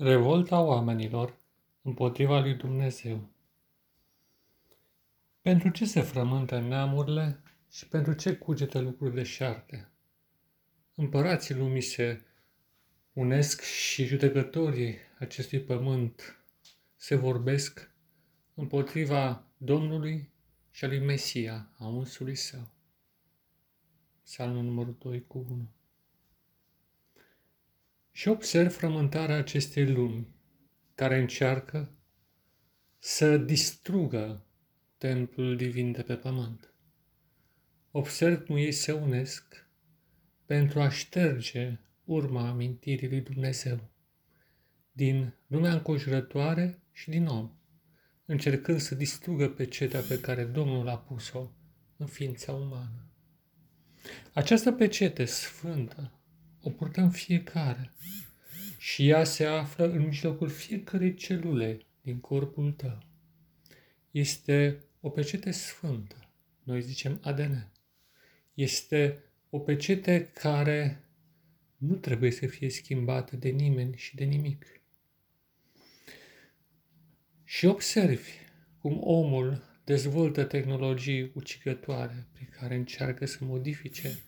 Revolta oamenilor împotriva lui Dumnezeu. Pentru ce se frământă neamurile și pentru ce cugetă lucruri deșarte? Împărații lumii se unesc și judecătorii acestui pământ se vorbesc împotriva Domnului și a lui Mesia, a unsului său. Psalmul numărul 2 cu 1 și observ frământarea acestei lumi care încearcă să distrugă templul divin de pe pământ. Observ cum ei se unesc pentru a șterge urma amintirii lui Dumnezeu din lumea înconjurătoare și din om, încercând să distrugă pe cetea pe care Domnul a pus-o în ființa umană. Această pecete sfântă o purtăm fiecare și ea se află în mijlocul fiecărei celule din corpul tău. Este o pecete sfântă, noi zicem ADN. Este o pecete care nu trebuie să fie schimbată de nimeni și de nimic. Și observi cum omul dezvoltă tehnologii ucigătoare prin care încearcă să modifice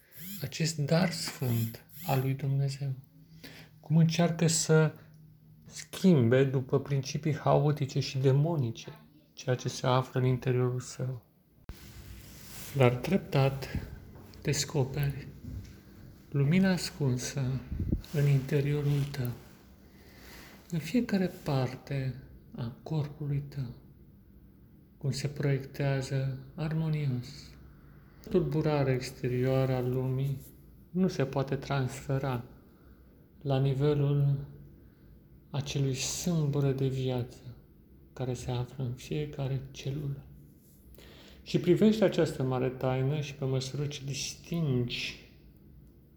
acest dar sfânt al lui Dumnezeu. Cum încearcă să schimbe după principii haotice și demonice ceea ce se află în interiorul său. Dar treptat descoperi lumina ascunsă în interiorul tău, în fiecare parte a corpului tău, cum se proiectează armonios. Tulburarea exterioară a lumii nu se poate transfera la nivelul acelui sâmbură de viață care se află în fiecare celulă. Și privești această mare taină și pe măsură ce distingi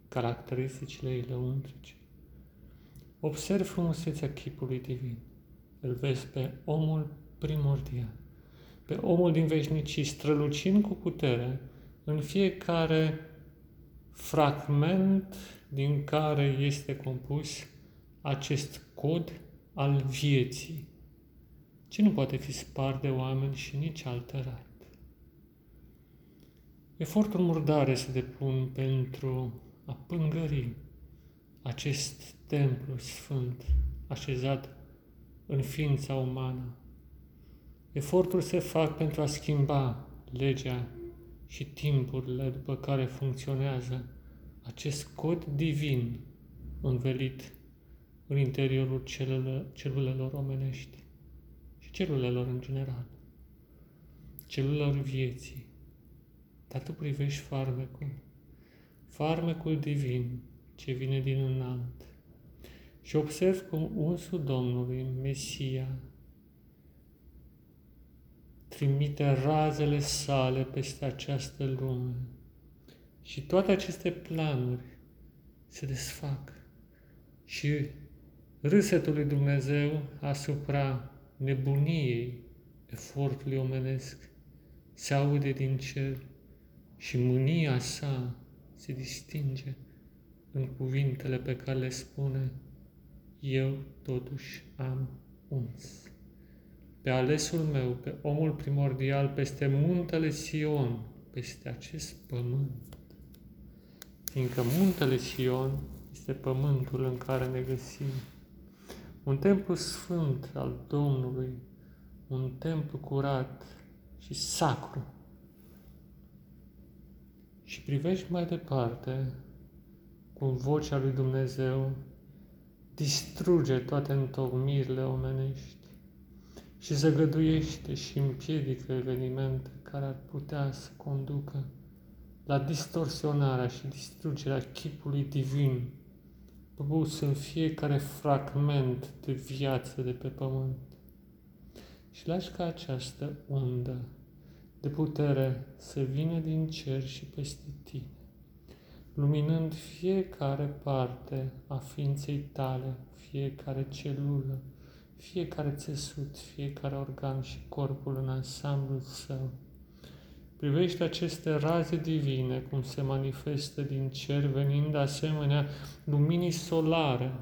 caracteristicile ei lăuntrice, observi frumusețea chipului divin. Îl vezi pe omul primordial, pe omul din veșnicii, strălucind cu putere în fiecare fragment din care este compus acest cod al vieții, ce nu poate fi spart de oameni și nici alterat. Eforturi murdare se depun pentru a pângări acest templu sfânt așezat în ființa umană. Eforturi se fac pentru a schimba legea și timpurile după care funcționează acest cod divin învelit în interiorul celule, celulelor omenești și celulelor în general, celulelor vieții. Dar tu privești farmecul, farmecul divin ce vine din înalt și observi cum unsul Domnului, Mesia, trimite razele sale peste această lume. Și toate aceste planuri se desfac. Și râsetul lui Dumnezeu asupra nebuniei efortului omenesc se aude din cer și mânia sa se distinge în cuvintele pe care le spune, eu totuși am uns pe alesul meu, pe omul primordial, peste muntele Sion, peste acest pământ. Fiindcă muntele Sion este pământul în care ne găsim. Un templu sfânt al Domnului, un templu curat și sacru. Și privești mai departe cum vocea lui Dumnezeu distruge toate întocmirile omenești și zăgăduiește și împiedică evenimente care ar putea să conducă la distorsionarea și distrugerea chipului divin pus în fiecare fragment de viață de pe pământ. Și lași ca această undă de putere să vină din cer și peste tine, luminând fiecare parte a ființei tale, fiecare celulă, fiecare țesut, fiecare organ și corpul în ansamblul său. Privește aceste raze divine cum se manifestă din cer, venind asemenea luminii solare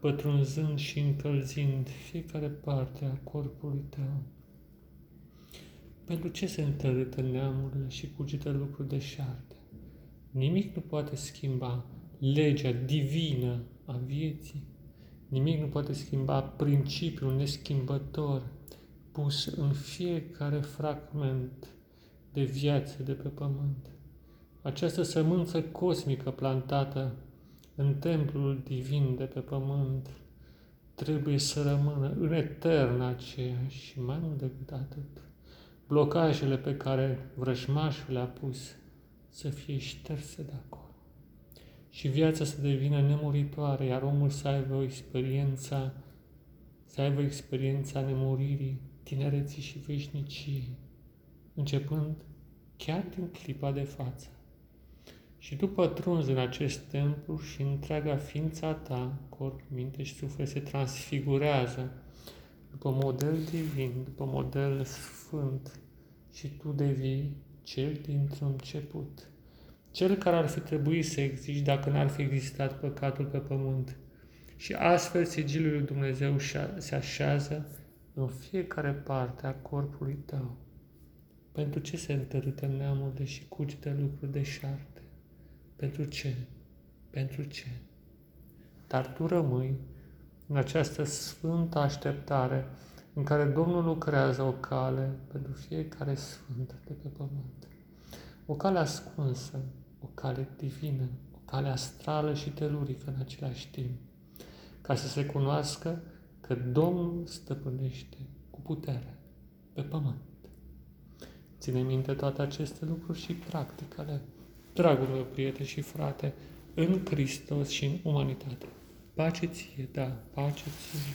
pătrunzând și încălzind fiecare parte a corpului tău. Pentru ce se întărâtă neamurile și cugetă lucruri deșarte? Nimic nu poate schimba legea divină a vieții. Nimic nu poate schimba principiul neschimbător pus în fiecare fragment de viață de pe pământ. Această sămânță cosmică plantată în templul divin de pe pământ trebuie să rămână în etern aceeași și mai mult decât atât. Blocajele pe care vrăjmașul le-a pus să fie șterse de acolo. Și viața să devină nemuritoare, iar omul să aibă o experiență, să aibă experiența nemuririi, tinereții și veșniciei, începând chiar din clipa de față. Și tu pătrunzi în acest templu și întreaga ființa ta, corp, minte și suflet, se transfigurează după model divin, după model sfânt și tu devii cel dintr-un început. Cel care ar fi trebuit să existi dacă n-ar fi existat păcatul pe pământ. Și astfel sigilul lui Dumnezeu se așează în fiecare parte a corpului tău. Pentru ce se întărâtă neamurile și de lucruri deșarte? Pentru ce? Pentru ce? Dar tu rămâi în această sfântă așteptare în care Domnul lucrează o cale pentru fiecare sfânt de pe pământ. O cale ascunsă, o cale divină, o cale astrală și telurică în același timp, ca să se cunoască că Domnul stăpânește cu putere pe pământ. Ține minte toate aceste lucruri și practicale, dragul meu prieten și frate, în Hristos și în umanitate. Pace ție, da, pace ție.